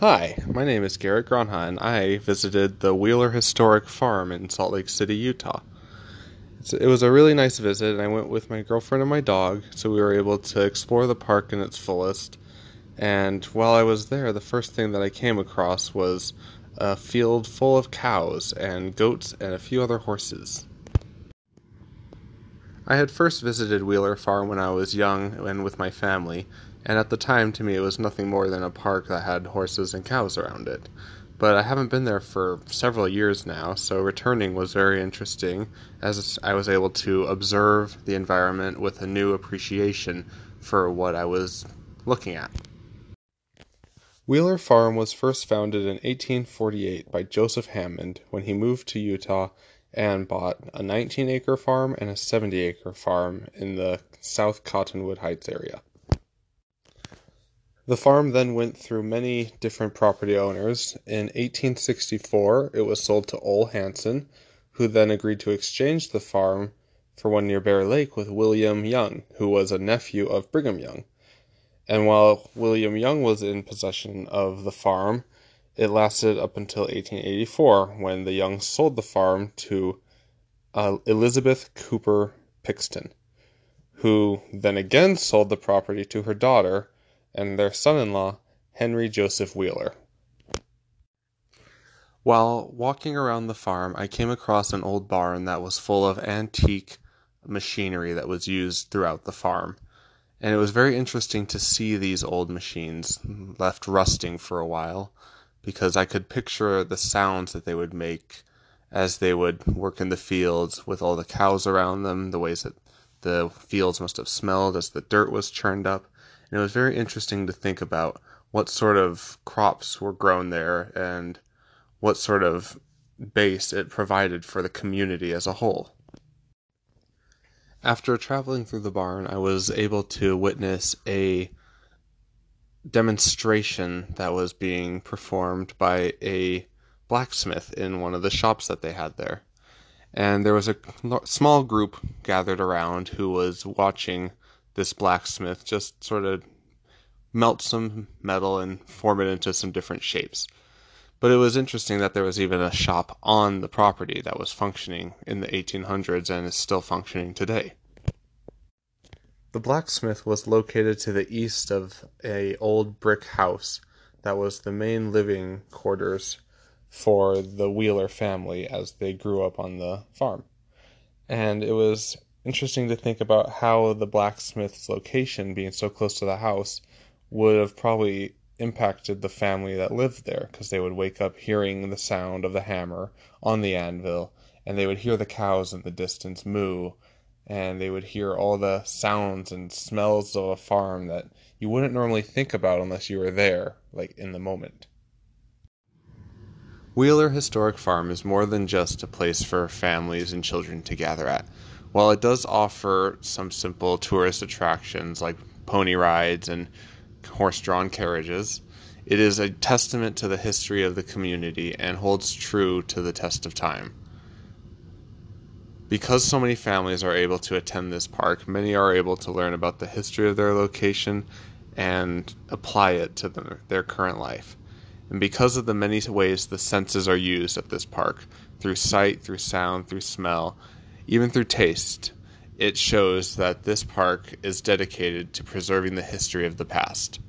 Hi, my name is Garrett Gronha, and I visited the Wheeler Historic Farm in Salt Lake City, Utah. it was a really nice visit, and I went with my girlfriend and my dog, so we were able to explore the park in its fullest. And while I was there, the first thing that I came across was a field full of cows and goats and a few other horses. I had first visited Wheeler Farm when I was young and with my family, and at the time to me it was nothing more than a park that had horses and cows around it. But I haven't been there for several years now, so returning was very interesting as I was able to observe the environment with a new appreciation for what I was looking at. Wheeler Farm was first founded in 1848 by Joseph Hammond when he moved to Utah and bought a 19 acre farm and a 70 acre farm in the South Cottonwood Heights area. The farm then went through many different property owners. In 1864, it was sold to Ole Hanson, who then agreed to exchange the farm for one near Bear Lake with William Young, who was a nephew of Brigham Young. And while William Young was in possession of the farm, it lasted up until 1884 when the Youngs sold the farm to uh, Elizabeth Cooper Pixton, who then again sold the property to her daughter and their son in law, Henry Joseph Wheeler. While walking around the farm, I came across an old barn that was full of antique machinery that was used throughout the farm and it was very interesting to see these old machines left rusting for a while because I could picture the sounds that they would make as they would work in the fields with all the cows around them, the ways that the fields must have smelled as the dirt was churned up. And it was very interesting to think about what sort of crops were grown there and what sort of base it provided for the community as a whole. After traveling through the barn, I was able to witness a demonstration that was being performed by a blacksmith in one of the shops that they had there. And there was a small group gathered around who was watching this blacksmith just sort of melt some metal and form it into some different shapes. But it was interesting that there was even a shop on the property that was functioning in the 1800s and is still functioning today. The blacksmith was located to the east of a old brick house that was the main living quarters for the Wheeler family as they grew up on the farm. And it was interesting to think about how the blacksmith's location being so close to the house would have probably impacted the family that lived there because they would wake up hearing the sound of the hammer on the anvil and they would hear the cows in the distance moo and they would hear all the sounds and smells of a farm that you wouldn't normally think about unless you were there like in the moment. Wheeler Historic Farm is more than just a place for families and children to gather at. While it does offer some simple tourist attractions like pony rides and horse drawn carriages, it is a testament to the history of the community and holds true to the test of time. Because so many families are able to attend this park, many are able to learn about the history of their location and apply it to the, their current life. And because of the many ways the senses are used at this park, through sight, through sound, through smell, even through taste, it shows that this park is dedicated to preserving the history of the past.